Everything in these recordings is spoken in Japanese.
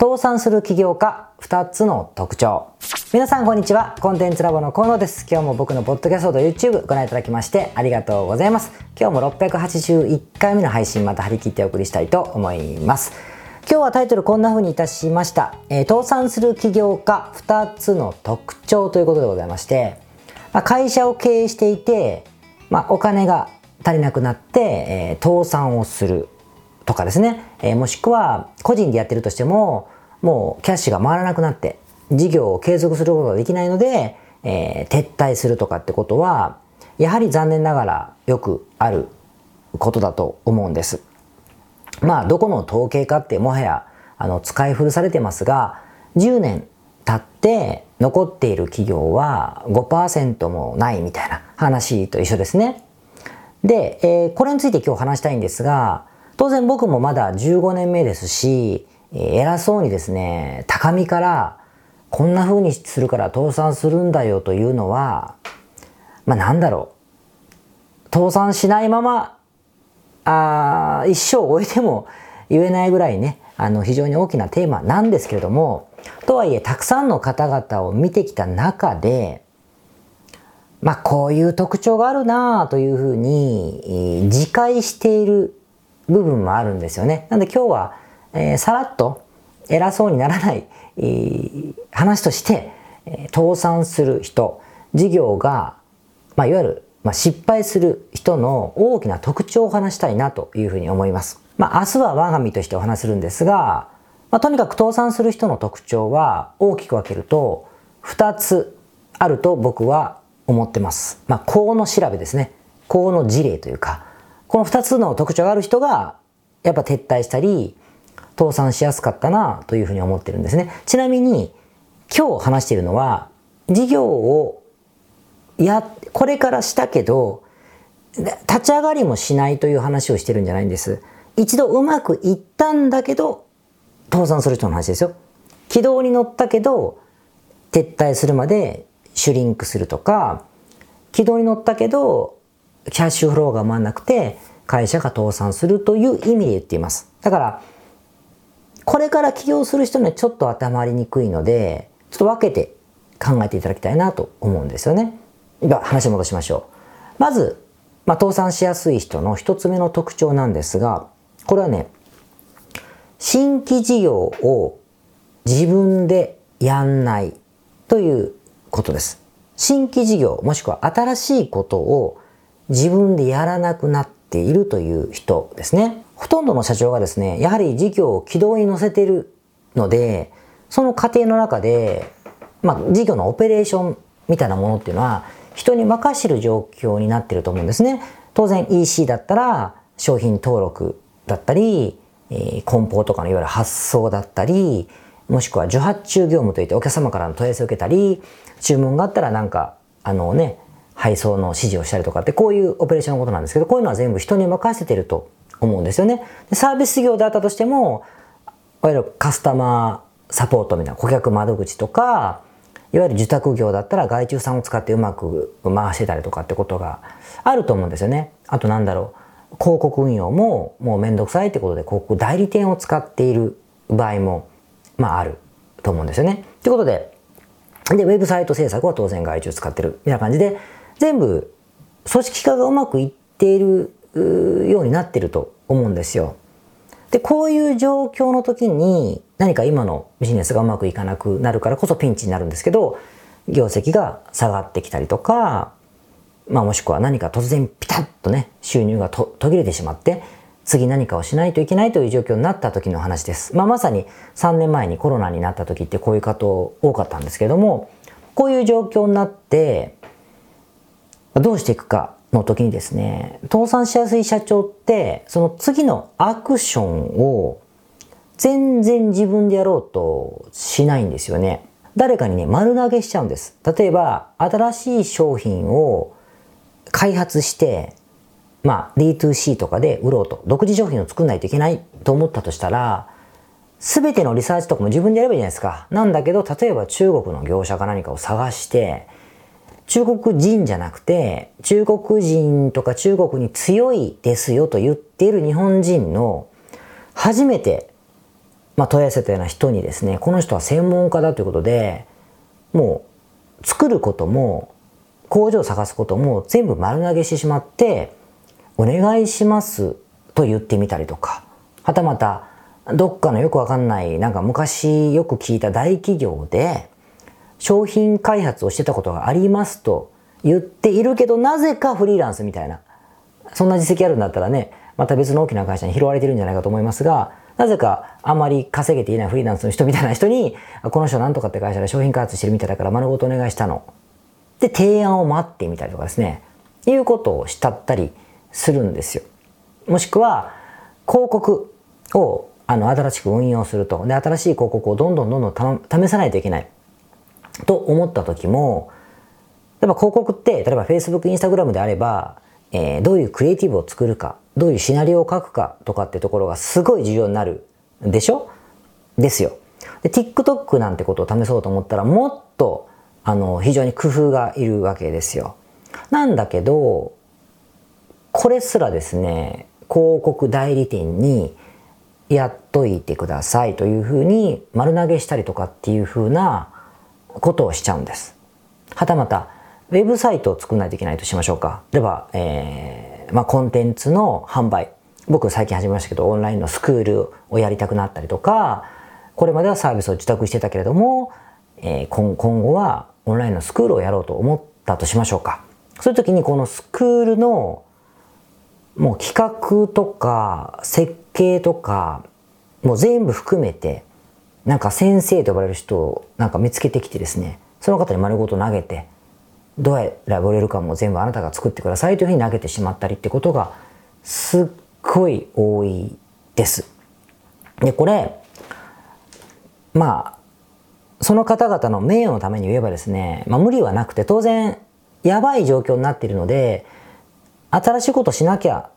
倒産する起業家2つの特徴。皆さんこんにちは。コンテンツラボの河野です。今日も僕のポッドキャストと YouTube ご覧いただきましてありがとうございます。今日も681回目の配信また張り切ってお送りしたいと思います。今日はタイトルこんな風にいたしました、えー、倒産する起業家2つの特徴ということでございまして、まあ、会社を経営していて、まあ、お金が足りなくなって、えー、倒産をする。とかですね、えー、もしくは個人でやってるとしてももうキャッシュが回らなくなって事業を継続することができないので、えー、撤退するとかってことはやはり残念ながらよくあることだと思うんです。まあどこの統計かってもはやあの使い古されてますが10年経って残っている企業は5%もないみたいな話と一緒ですね。で、えー、これについて今日話したいんですが当然僕もまだ15年目ですし、偉そうにですね、高みからこんな風にするから倒産するんだよというのは、まあなんだろう。倒産しないまま、あ一生終えても言えないぐらいね、あの非常に大きなテーマなんですけれども、とはいえたくさんの方々を見てきた中で、まあこういう特徴があるなというふうに自戒している部分もあるんですよね。なんで今日は、えー、さらっと偉そうにならない、えー、話として、えー、倒産する人、事業が、まあ、いわゆる、まあ、失敗する人の大きな特徴を話したいなというふうに思います。まあ、明日は我が身としてお話するんですが、まあ、とにかく倒産する人の特徴は大きく分けると2つあると僕は思ってます。まあ、項の調べですね。項の事例というか、この2つの特徴がある人が、やっぱ撤退したり、倒産しやすかったなというふうに思ってるんですね。ちなみに、今日話しているのは、事業をや、これからしたけど、立ち上がりもしないという話をしてるんじゃないんです。一度うまくいったんだけど、倒産する人の話ですよ。軌道に乗ったけど、撤退するまでシュリンクするとか、軌道に乗ったけど、キャッシュフローが回らなくて会社が倒産するという意味で言っています。だから、これから起業する人にはちょっと頭まりにくいので、ちょっと分けて考えていただきたいなと思うんですよね。では話戻しましょう。まず、まあ、倒産しやすい人の一つ目の特徴なんですが、これはね、新規事業を自分でやんないということです。新規事業もしくは新しいことを自分でやらなくなっているという人ですね。ほとんどの社長がですね、やはり事業を軌道に乗せているので、その過程の中で、まあ、事業のオペレーションみたいなものっていうのは、人に任せる状況になってると思うんですね。当然 EC だったら、商品登録だったり、えー、梱包とかのいわゆる発送だったり、もしくは受発注業務といってお客様からの問い合わせを受けたり、注文があったらなんか、あのね、配送の指示をしたりとかってこういうオペレーションのことなんですけどこういうのは全部人に任せてると思うんですよね。でサービス業であったとしてもいわゆるカスタマーサポートみたいな顧客窓口とかいわゆる受託業だったら外注さんを使ってうまく回してたりとかってことがあると思うんですよね。あとなんだろう広告運用ももうめんどくさいってことで広告代理店を使っている場合もまああると思うんですよね。ということでで、ウェブサイト制作は当然外注使ってるみたいな感じで全部組織化がうまくいっているようになってると思うんですよ。で、こういう状況の時に何か今のビジネスがうまくいかなくなるからこそピンチになるんですけど、業績が下がってきたりとか、まあもしくは何か突然ピタッとね、収入が途切れてしまって、次何かをしないといけないという状況になった時の話です。まあまさに3年前にコロナになった時ってこういう方多かったんですけども、こういう状況になって、どうしていくかの時にですね、倒産しやすい社長って、その次のアクションを全然自分でやろうとしないんですよね。誰かにね、丸投げしちゃうんです。例えば、新しい商品を開発して、まあ、D2C とかで売ろうと、独自商品を作んないといけないと思ったとしたら、すべてのリサーチとかも自分でやればいいじゃないですか。なんだけど、例えば中国の業者か何かを探して、中国人じゃなくて、中国人とか中国に強いですよと言っている日本人の初めて、まあ、問い合わせたような人にですねこの人は専門家だということでもう作ることも工場を探すことも全部丸投げしてしまってお願いしますと言ってみたりとかはたまたどっかのよくわかんないなんか昔よく聞いた大企業で商品開発をしてたことがありますと言っているけどなぜかフリーランスみたいなそんな実績あるんだったらねまた別の大きな会社に拾われてるんじゃないかと思いますがなぜかあまり稼げていないフリーランスの人みたいな人にこの人なんとかって会社で商品開発してるみたいだから丸ごとお願いしたの。で提案を待ってみたりとかですねいうことをしたったりするんですよ。もしくは広告をあの新しく運用すると。で新しい広告をどんどんどんどん試さないといけない。と思った時も例えば広告って例えば Facebook、Instagram であれば、えー、どういうクリエイティブを作るかどういうシナリオを書くかとかってところがすごい重要になるでしょ？ですよ。で TikTok なんてことを試そうと思ったらもっとあの非常に工夫がいるわけですよ。なんだけどこれすらですね広告代理店にやっといてくださいというふうに丸投げしたりとかっていうふうなことをしちゃうんです。はたまた、ウェブサイトを作らないといけないとしましょうか。例えば、えー、まあ、コンテンツの販売。僕最近始めましたけど、オンラインのスクールをやりたくなったりとか、これまではサービスを受託してたけれども、えー、今今後はオンラインのスクールをやろうと思ったとしましょうか。そういう時にこのスクールのもう企画とか設計とかもう全部含めてなんか先生と呼ばれる人をなんか見つけてきてですねその方に丸ごと投げてどうやら売れるかも全部あなたが作ってくださいというふうに投げてしまったりってことがすっごい多いです。でこれまあその方々の名誉のために言えばですね、まあ、無理はなくて当然やばい状況になっているので新しいことしなきゃ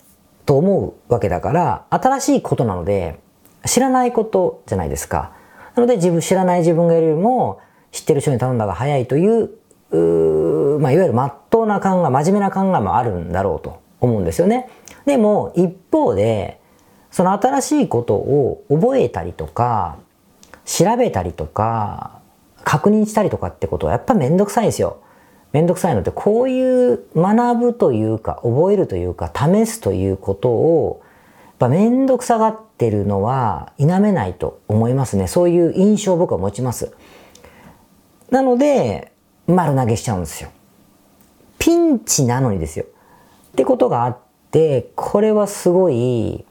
と思うわけだから新しいことなので知らないことじゃないですか。なので自分知らない自分がいるよりも知ってる人に頼んだが早いといううまあ、いわゆる真っ当な考え真面目な考えもあるんだろうと思うんですよね。でも一方でその新しいことを覚えたりとか調べたりとか確認したりとかってことはやっぱめんどくさいんですよ。めんどくさいので、こういう学ぶというか、覚えるというか、試すということを、やっぱめんどくさがってるのは否めないと思いますね。そういう印象を僕は持ちます。なので、丸投げしちゃうんですよ。ピンチなのにですよ。ってことがあって、これはすごい、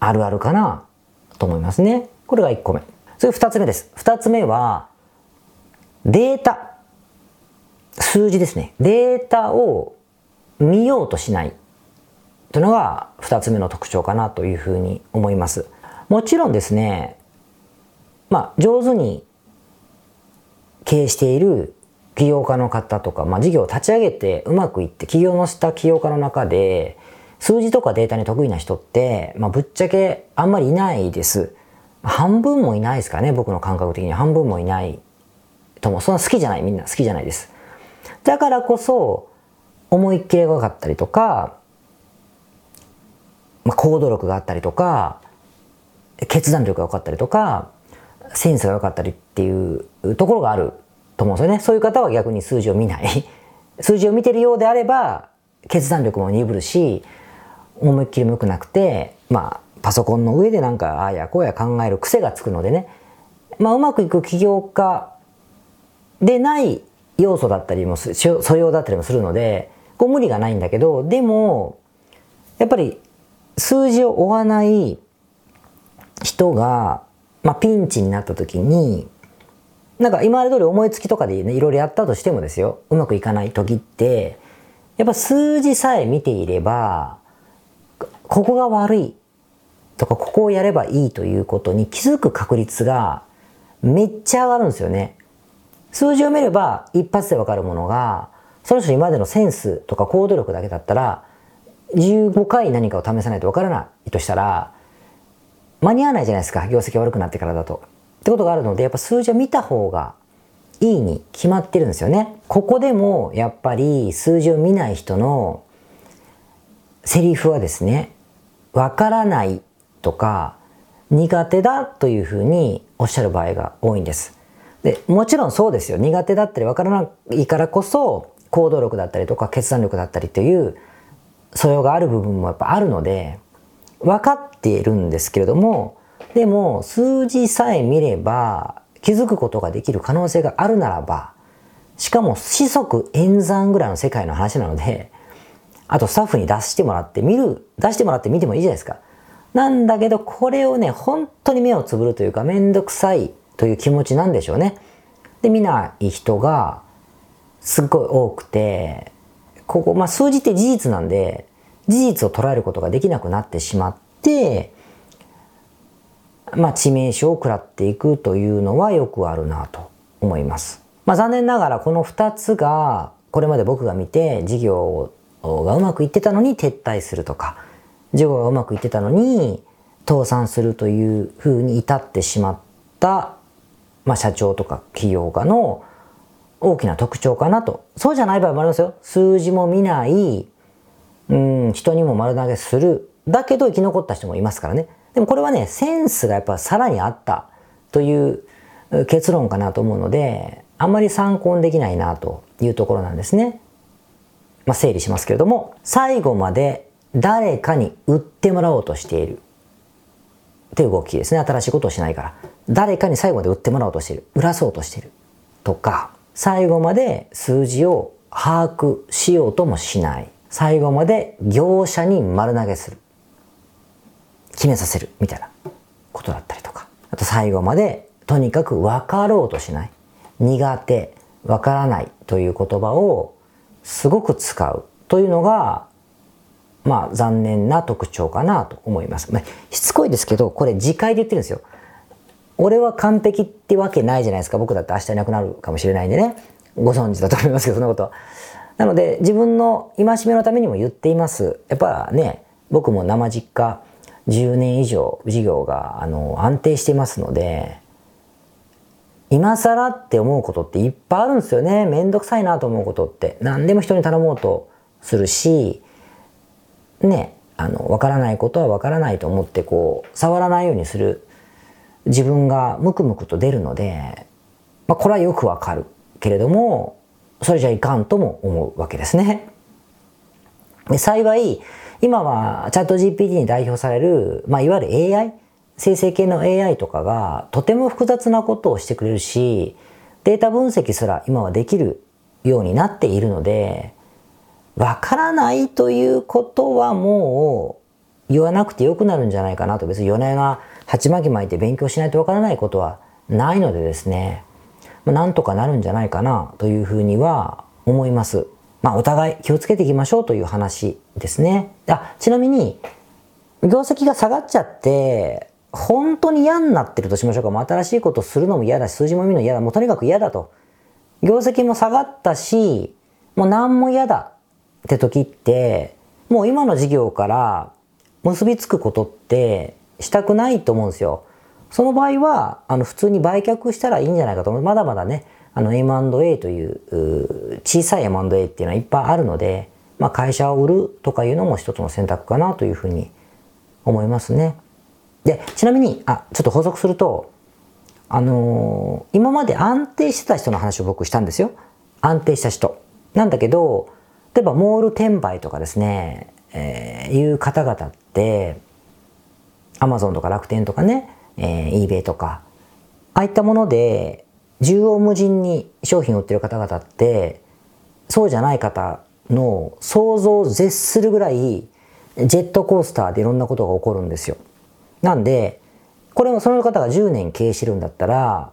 あるあるかなと思いますね。これが1個目。それ2つ目です。2つ目は、データ。数字ですね。データを見ようとしないというのが2つ目の特徴かなというふうに思います。もちろんですね、まあ、上手に経営している起業家の方とか、まあ、事業を立ち上げてうまくいって起業のした起業家の中で数字とかデータに得意な人って、まあ、ぶっちゃけあんまりいないです。半分もいないですかね、僕の感覚的に半分もいないとも、そんな好きじゃない、みんな好きじゃないです。だからこそ、思いっきりが分かったりとか、まあ、行動力があったりとか、決断力が分かったりとか、センスが良かったりっていうところがあると思うんですよね。そういう方は逆に数字を見ない。数字を見てるようであれば、決断力も鈍るし、思いっきりも良くなくて、まあ、パソコンの上でなんか、ああやこうや考える癖がつくのでね、まあ、うまくいく起業家でない要素だったりも、素養だったりもするので、こう無理がないんだけど、でも、やっぱり数字を追わない人が、まあ、ピンチになった時に、なんか今まで通り思いつきとかでね、いろいろやったとしてもですよ、うまくいかない時って、やっぱ数字さえ見ていれば、ここが悪いとか、ここをやればいいということに気づく確率がめっちゃ上がるんですよね。数字を見れば一発でわかるものが、その人今までのセンスとか行動力だけだったら、15回何かを試さないとわからないとしたら、間に合わないじゃないですか、業績悪くなってからだと。ってことがあるので、やっぱ数字を見た方がいいに決まってるんですよね。ここでもやっぱり数字を見ない人のセリフはですね、わからないとか、苦手だというふうにおっしゃる場合が多いんです。で、もちろんそうですよ。苦手だったりわからないからこそ、行動力だったりとか決断力だったりという素養がある部分もやっぱあるので、分かっているんですけれども、でも数字さえ見れば気づくことができる可能性があるならば、しかも四則演算ぐらいの世界の話なので、あとスタッフに出してもらって見る、出してもらって見てもいいじゃないですか。なんだけど、これをね、本当に目をつぶるというか、めんどくさいという気持ちなんでしょうね。で、見ない人がすっごい多くて、ここ、まあ数字って事実なんで、事実を捉えることができなくなってしまって、まあ致命傷を食らっていくというのはよくあるなと思います。まあ残念ながらこの2つが、これまで僕が見て事業がうまくいってたのに撤退するとか、事業がうまくいってたのに倒産するというふうに至ってしまった、まあ、社長とか企業家の大きな特徴かなと。そうじゃない場合もありますよ。数字も見ない、うん、人にも丸投げする。だけど生き残った人もいますからね。でもこれはね、センスがやっぱさらにあったという結論かなと思うので、あんまり参考にできないなというところなんですね。まあ、整理しますけれども、最後まで誰かに売ってもらおうとしている。っていう動きですね。新しいことをしないから。誰かに最後まで売ってもらおうとしている。売らそうとしている。とか、最後まで数字を把握しようともしない。最後まで業者に丸投げする。決めさせる。みたいなことだったりとか。あと最後までとにかく分かろうとしない。苦手、分からないという言葉をすごく使うというのがまあ残念な特徴かなと思います。まあ、しつこいですけど、これ次回で言ってるんですよ。俺は完璧ってわけないじゃないですか。僕だって明日いなくなるかもしれないんでね。ご存知だと思いますけど、そんなことは。なので、自分の戒めのためにも言っています。やっぱね、僕も生実家10年以上事業があの安定していますので、今更って思うことっていっぱいあるんですよね。めんどくさいなと思うことって。何でも人に頼もうとするし、ね、あの、わからないことはわからないと思ってこう、触らないようにする自分がムクムクと出るので、まあ、これはよくわかるけれども、それじゃいかんとも思うわけですね。で幸い、今はチャット GPT に代表される、まあ、いわゆる AI、生成系の AI とかがとても複雑なことをしてくれるし、データ分析すら今はできるようになっているので、わからないということはもう言わなくてよくなるんじゃないかなと。別に夜な夜な鉢巻き巻いて勉強しないとわからないことはないのでですね、まあ、なんとかなるんじゃないかなというふうには思います。まあお互い気をつけていきましょうという話ですね。あ、ちなみに、業績が下がっちゃって、本当に嫌になってるとしましょうか。もう新しいことするのも嫌だし、数字も見るの嫌だ。もうとにかく嫌だと。業績も下がったし、もう何も嫌だって時って、もう今の事業から結びつくことってしたくないと思うんですよ。その場合は、あの、普通に売却したらいいんじゃないかと思う。まだまだね、あの、M&A という、小さい M&A っていうのはいっぱいあるので、まあ、会社を売るとかいうのも一つの選択かなというふうに思いますね。で、ちなみに、あ、ちょっと補足すると、あのー、今まで安定してた人の話を僕したんですよ。安定した人。なんだけど、例えばモール転売とかですね、えー、いう方々って、アマゾンとか楽天とかね、えー、eBay とか、ああいったもので、縦横無尽に商品を売ってる方々って、そうじゃない方の想像を絶するぐらい、ジェットコースターでいろんなことが起こるんですよ。なんで、これもその方が10年経営してるんだったら、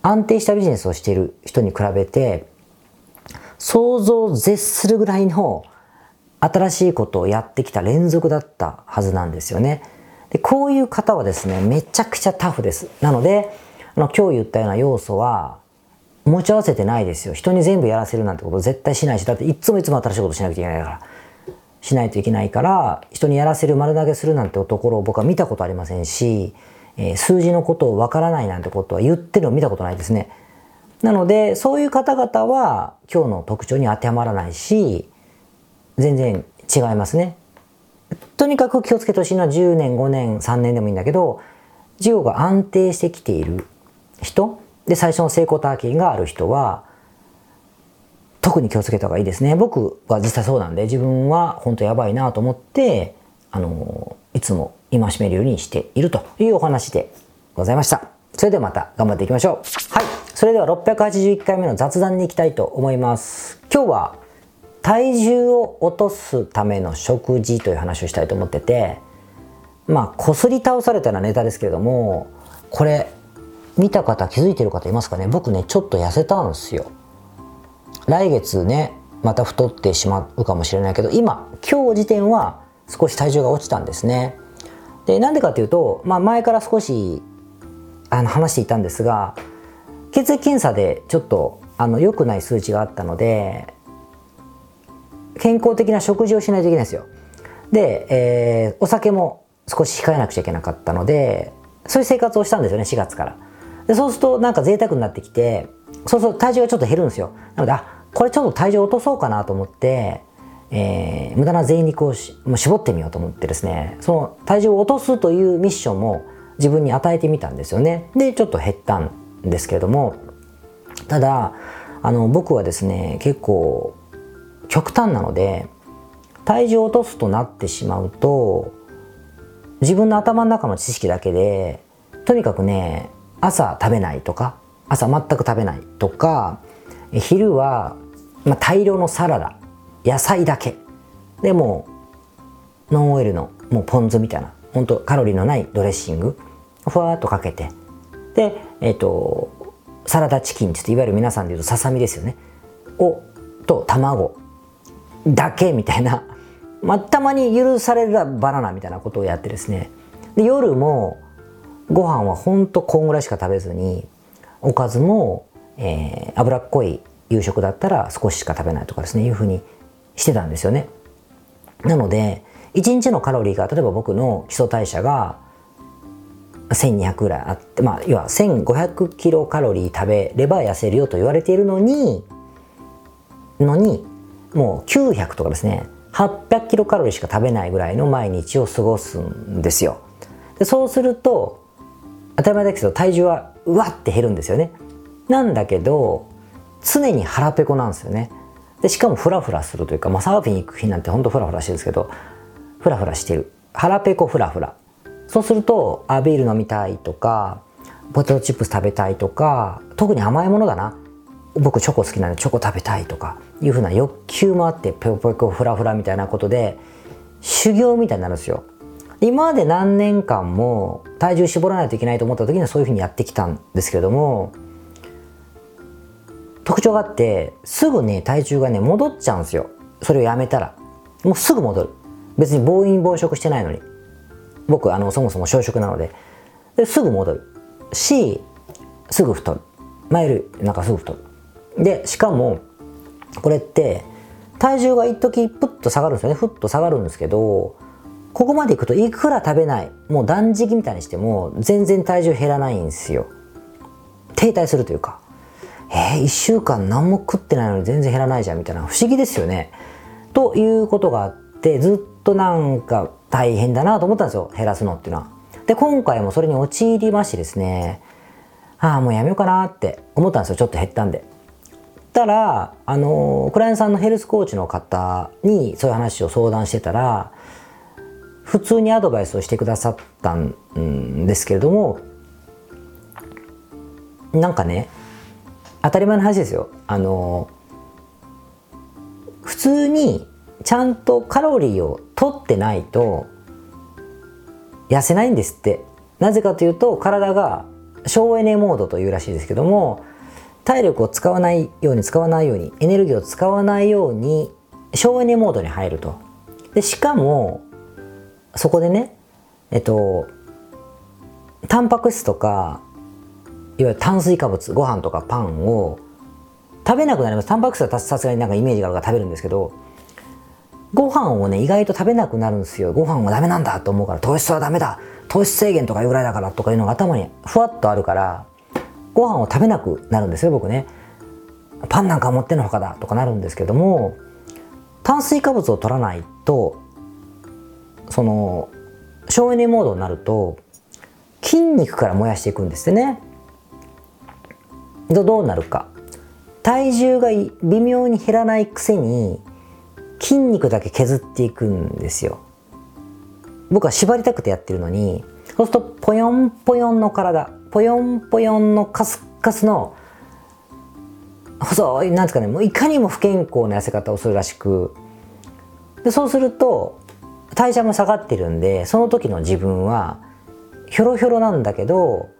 安定したビジネスをしている人に比べて、想像を絶するぐらいの新しいことをやってきた連続だったはずなんですよね。でこういう方はですね、めちゃくちゃタフです。なので、あの今日言ったような要素は持ち合わせてないですよ。人に全部やらせるなんてこと絶対しないし、だっていつもいつも新しいことしなきゃいけないから。しないといけないから、人にやらせる丸投げするなんてところを僕は見たことありませんし、えー、数字のことをわからないなんてことは言ってるのを見たことないですね。なので、そういう方々は今日の特徴に当てはまらないし、全然違いますね。とにかく気をつけてほしいのは10年、5年、3年でもいいんだけど、事業が安定してきている人。で最初の成功体験がある人は特に気をつけた方がいいですね。僕は実際そうなんで自分は本当やばいなと思ってあのいつも戒めるようにしているというお話でございました。それではまた頑張っていきましょう。はい。それでは681回目の雑談に行きたいと思います。今日は体重を落とすための食事という話をしたいと思っててまあこすり倒されたようなネタですけれどもこれ見た方気づいてる方いますかね？僕ねちょっと痩せたんですよ。来月ねまた太ってしまうかもしれないけど今今日時点は少し体重が落ちたんですね。でなんでかっていうと、まあ、前から少しあの話していたんですが血液検査でちょっとあの良くない数値があったので健康的な食事をしないといけないんですよ。で、えー、お酒も少し控えなくちゃいけなかったのでそういう生活をしたんですよね4月から。でそうするとなんか贅沢になってきてそうすると体重がちょっと減るんですよ。なのであこれちょっと体重落とそうかなと思って、えー、無駄な贅肉をしもう絞ってみようと思ってですねその体重を落とすというミッションも自分に与えてみたんですよね。でちょっと減ったんですけれどもただあの僕はですね結構極端なので体重を落とすとなってしまうと自分の頭の中の知識だけでとにかくね朝食べないとか朝全く食べないとか昼は、まあ、大量のサラダ野菜だけ。でもノンオイルのもうポン酢みたいな本当カロリーのないドレッシングふわっとかけて。でえっ、ー、とサラダチキンちょっていわゆる皆さんでいうとささみですよね。をと卵。だけみたいな、まあ、たまに許されるバナナみたいなことをやってですね。で夜もご飯はほんとこんぐらいしか食べずにおかずも、えー、脂っこい夕食だったら少ししか食べないとかですねいうふうにしてたんですよね。なので1日のカロリーが例えば僕の基礎代謝が1200ぐらいあってまあ要は1500キロカロリー食べれば痩せるよと言われているのにのにもう900とかですね800キロカロリーしか食べないぐらいの毎日を過ごすんですよ。でそうすると当たり前だけど体重はうわって減るんですよね。なんだけど常に腹ペコなんですよね。でしかもフラフラするというか、まあ、サーフィン行く日なんてほんとフラフラしてるんですけどフラフラしてる。腹ペコフラフラ。そうするとあビール飲みたいとかポテトチップス食べたいとか特に甘いものだな。僕チョコ好きなんでチョコ食べたいとかいうふうな欲求もあってぴょぴょぴょフラフラみたいなことで修行みたいになるんですよ。今まで何年間も体重絞らないといけないと思った時にはそういうふうにやってきたんですけれども特徴があってすぐね体重がね戻っちゃうんですよ。それをやめたら。もうすぐ戻る。別に暴飲暴食してないのに。僕あのそもそも小食なので。ですぐ戻る。しすぐ太る。前よりなんかすぐ太る。でしかもこれって体重が一時プッと下がるんですよね。ふっと下がるんですけどここまでいくといくら食べないもう断食みたいにしても全然体重減らないんですよ。停滞するというか。えー、1週間何も食ってないのに全然減らないじゃんみたいな不思議ですよね。ということがあってずっとなんか大変だなと思ったんですよ。減らすのっていうのは。で今回もそれに陥りましてですね。ああもうやめようかなって思ったんですよ。ちょっと減ったんで。たらあのクライアントさんのヘルスコーチの方にそういう話を相談してたら普通にアドバイスをしてくださったんですけれどもなんかね当たり前の話ですよ。あの普通にちゃんとカロリーを取ってないと痩せないんですって。なぜかというと体が省エネモードというらしいですけども体力を使わないように使わないようにエネルギーを使わないように省エネモードに入ると。でしかもそこでねえっとタンパク質とかいわゆる炭水化物ご飯とかパンを食べなくなります。タンパク質はさすがになんかイメージがあるから食べるんですけどご飯をね意外と食べなくなるんですよ。ご飯はダメなんだと思うから糖質はダメだ。糖質制限とかいうぐらいだからとかいうのが頭にふわっとあるからご飯を食べなくなるんですよ僕ね。パンなんか持ってんのほかだとかなるんですけども炭水化物を取らないとその省エネモードになると筋肉から燃やしていくんですね。どうなるか。体重が微妙に減らないくせに筋肉だけ削っていくんですよ。僕は縛りたくてやってるのにそうするとポヨンポヨンの体ポヨンポヨンのカスカスの細いなんですかねもういかにも不健康な痩せ方をするらしく。でそうすると代謝も下がってるんでその時の自分はひょろひょろなんだけど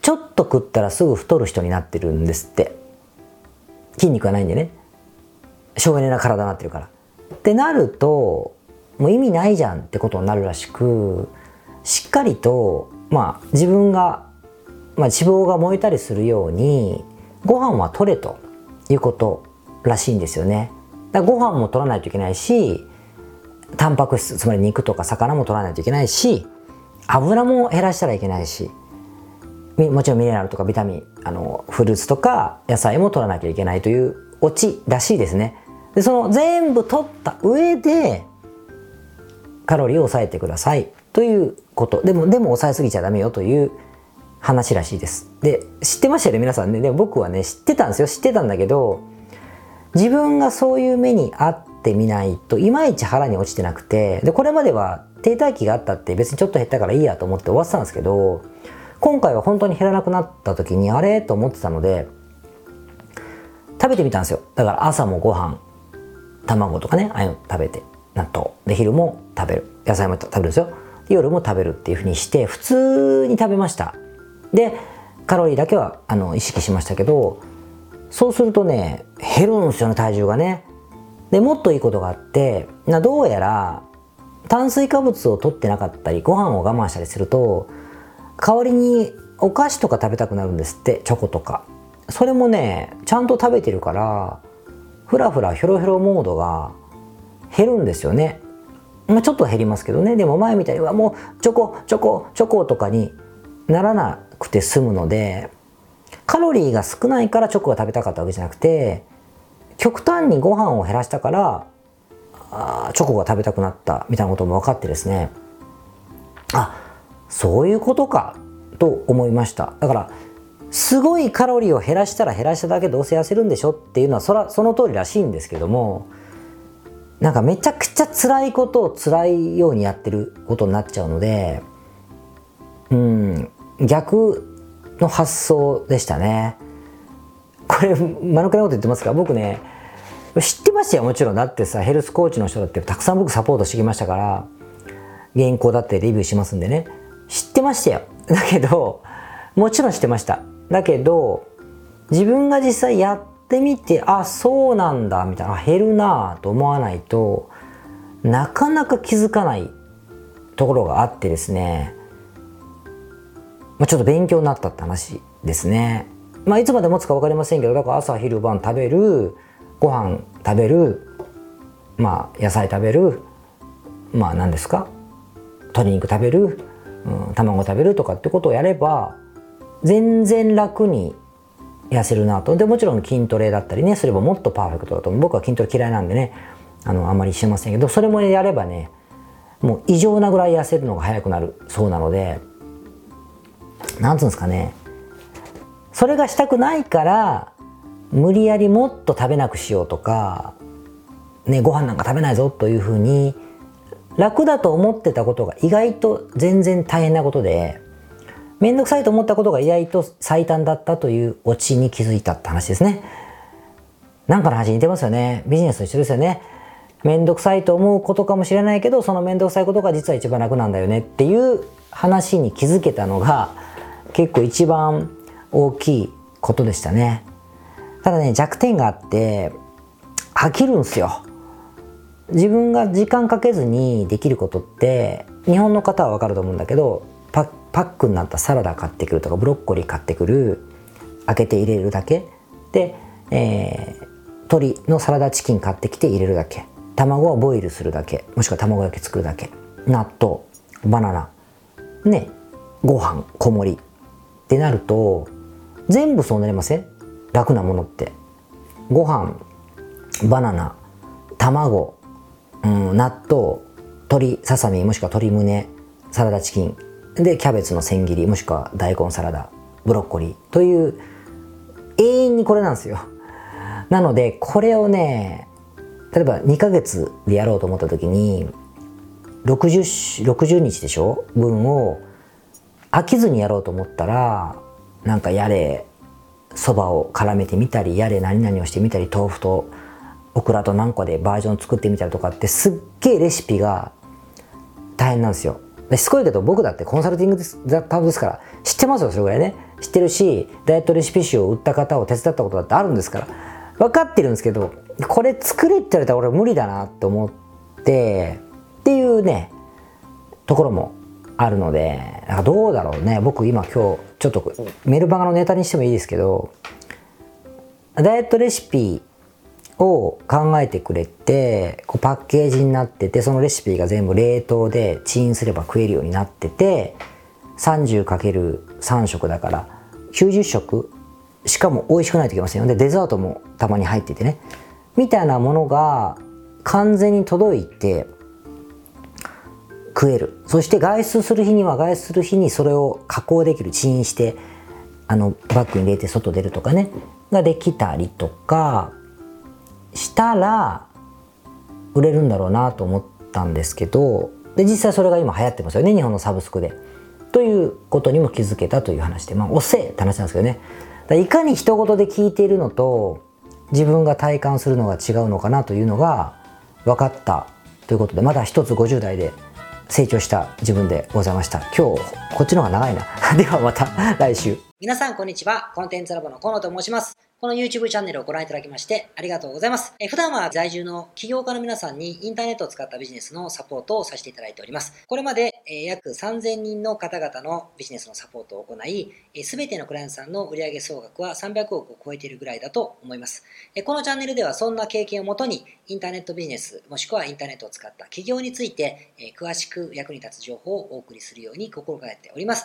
ちょっと食ったらすぐ太る人になってるんですって。筋肉がないんでね。省エネな体になってるから。ってなるともう意味ないじゃんってことになるらしくしっかりとまあ自分が、まあ、脂肪が燃えたりするようにご飯は取れということらしいんですよね。だご飯も取らないといけないしタンパク質つまり肉とか魚も取らないといけないし油も減らしたらいけないしもちろんミネラルとかビタミンあのフルーツとか野菜も取らなきゃいけないというオチらしいですね。でその全部取った上でカロリーを抑えてくださいということでもでも抑えすぎちゃダメよという話らしいです。で知ってましたよね皆さんね。でも僕はね知ってたんですよ。知ってたんだけど自分がそういう目にあってみないといまいち腹に落ちてなくてでこれまでは停滞期があったって別にちょっと減ったからいいやと思って終わってたんですけど今回は本当に減らなくなった時にあれ？と思ってたので食べてみたんですよ。だから朝もご飯卵とかねああいうの食べて納豆。で昼も食べる。野菜も食べるんですよ。夜も食べるっていうふうにして普通に食べました。でカロリーだけはあの意識しましたけどそうするとね減るんですよね体重がね。でもっといいことがあってなどうやら炭水化物を取ってなかったりご飯を我慢したりすると代わりにお菓子とか食べたくなるんですってチョコとか。それもねちゃんと食べてるからふらふらひょろひょろモードが減るんですよね。まあ、ちょっと減りますけどね。でも前みたいにはもうチョコチョコチョコとかにならなくて済むのでカロリーが少ないからチョコが食べたかったわけじゃなくて極端にご飯を減らしたからあチョコが食べたくなったみたいなことも分かってですねあそういうことかと思いました。だからすごいカロリーを減らしたら減らしただけどうせ痩せるんでしょ？っていうのはそらその通りらしいんですけどもなんかめちゃくちゃ辛いことを辛いようにやってることになっちゃうのでうん逆の発想でしたね。これ間抜けなこと言ってますか？僕ね知ってましたよもちろん。だってさヘルスコーチの人だってたくさん僕サポートしてきましたから原稿だってレビューしますんでね。知ってましたよ。だけどもちろん知ってました。だけど自分が実際やってみてあそうなんだみたいな減るなと思わないとなかなか気づかないところがあってですね、まあ、ちょっと勉強になったって話ですね。まあ、いつまで持つか分かりませんけどだから朝昼晩食べるご飯食べるまあ野菜食べるまあ何ですか？鶏肉食べる、うん、卵食べるとかってことをやれば全然楽に痩せるなと。でもちろん筋トレだったりねすればもっとパーフェクトだと思う。僕は筋トレ嫌いなんでねあのあんまりしてませんけどそれもやればねもう異常なぐらい痩せるのが早くなるそうなのでなんつうんですかねそれがしたくないから無理やりもっと食べなくしようとかねご飯なんか食べないぞというふうに楽だと思ってたことが意外と全然大変なことでめんどくさいと思ったことが意外と最短だったというオチに気づいたって話ですね。なんかの話似てますよね。ビジネスと一緒ですよね。めんどくさいと思うことかもしれないけど、そのめんどくさいことが実は一番楽なんだよねっていう話に気づけたのが結構一番大きいことでしたね。ただね、弱点があって飽きるんすよ。自分が時間かけずにできることって日本の方はわかると思うんだけどパックになったサラダ買ってくるとかブロッコリー買ってくる開けて入れるだけ。で、えー、鶏のサラダチキン買ってきて入れるだけ。卵をボイルするだけ。もしくは卵焼き作るだけ。納豆バナナ。ねご飯小盛りってなると全部そうなりません？楽なものって。ご飯バナナ卵、うん、納豆鶏ささみもしくは鶏胸サラダチキンでキャベツの千切りもしくは大根サラダブロッコリーという永遠にこれなんですよ。なのでこれをね例えば2ヶ月でやろうと思った時に 60, 60日でしょ？分を飽きずにやろうと思ったらなんかやれそばを絡めてみたりやれ何々をしてみたり豆腐とオクラと何個でバージョン作ってみたりとかってすっげえレシピが大変なんですよ。でしつこいけど僕だってコンサルティングですタブですから知ってますよそれぐらいね知ってるしダイエットレシピ集を売った方を手伝ったことだってあるんですから分かってるんですけどこれ作れって言われたら俺無理だなと思ってっていうねところもあるのでどうだろうね。僕今今日ちょっとメルマガのネタにしてもいいですけどダイエットレシピを考えてくれてこうパッケージになっててそのレシピが全部冷凍でチンすれば食えるようになってて 30×3 食だから90食しかも美味しくないといけませんよ。でデザートもたまに入っててね。みたいなものが完全に届いて食える。そして外出する日には外出する日にそれを加工できるチンしてあのバッグに入れて外出るとかね。ができたりとかしたら売れるんだろうなと思ったんですけどで実際それが今流行ってますよね。日本のサブスクで。ということにも気づけたという話で。まあ遅えって話なんですけどね。いかに人事で聞いているのと自分が体感するのが違うのかなというのが分かったということでまだ一つ50代で成長した自分でございました。今日こっちの方が長いな。ではまた来週。皆さんこんにちは。コンテンツラボの河野と申します。この YouTube チャンネルをご覧いただきましてありがとうございます。え普段は在住の起業家の皆さんにインターネットを使ったビジネスのサポートをさせていただいております。これまで、え約3000人の方々のビジネスのサポートを行い、すべてのクライアントさんの売上総額は300億を超えているぐらいだと思います。えこのチャンネルではそんな経験をもとにインターネットビジネスもしくはインターネットを使った起業について、え詳しく役に立つ情報をお送りするように心がけております。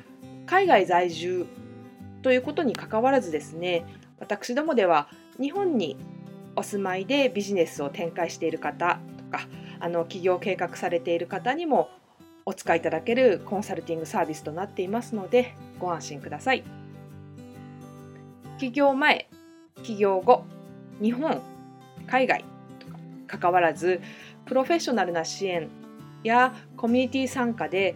海外在住ということにかかわらずですね私どもでは日本にお住まいでビジネスを展開している方とかあの起業計画されている方にもお使いいただけるコンサルティングサービスとなっていますのでご安心ください。起業前、起業後、日本、海外とか関わらずプロフェッショナルな支援やコミュニティ参加で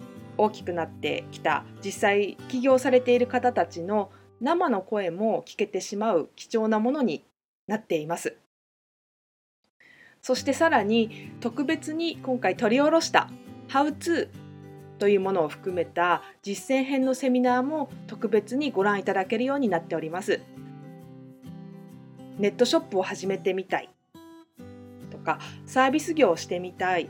大きくなってきた実際起業されている方たちの生の声も聞けてしまう貴重なものになっています。そしてさらに特別に今回取り下ろした「How to」というものを含めた実践編のセミナーも特別にご覧いただけるようになっております。ネットショップを始めてみたいとかサービス業をしてみたい